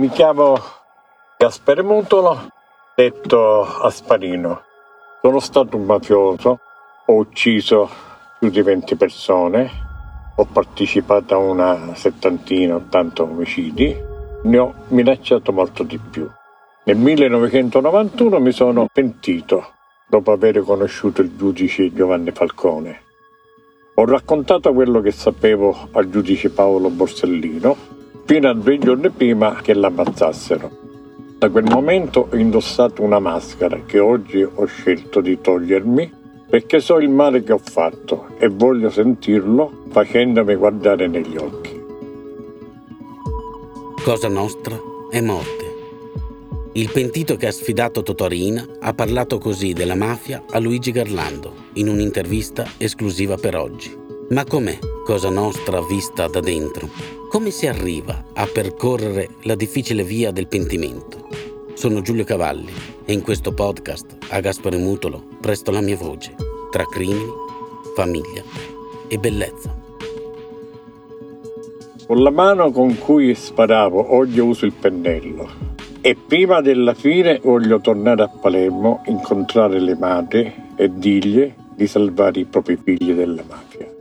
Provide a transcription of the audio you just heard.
Mi chiamo Gaspere Mutolo, detto Asparino. Sono stato un mafioso, ho ucciso più di 20 persone, ho partecipato a una settantina, 80 omicidi, ne ho minacciato molto di più. Nel 1991 mi sono pentito dopo aver conosciuto il giudice Giovanni Falcone. Ho raccontato quello che sapevo al giudice Paolo Borsellino fino a due giorni prima che l'ammazzassero. Da quel momento ho indossato una maschera che oggi ho scelto di togliermi perché so il male che ho fatto e voglio sentirlo facendomi guardare negli occhi. Cosa nostra è morte. Il pentito che ha sfidato Totorina ha parlato così della mafia a Luigi Garlando in un'intervista esclusiva per oggi. Ma com'è Cosa Nostra vista da dentro? Come si arriva a percorrere la difficile via del pentimento? Sono Giulio Cavalli e in questo podcast a Gaspare Mutolo presto la mia voce tra crimini, famiglia e bellezza. Con la mano con cui sparavo oggi uso il pennello e prima della fine voglio tornare a Palermo, incontrare le madri e dirgli di salvare i propri figli dalla mafia.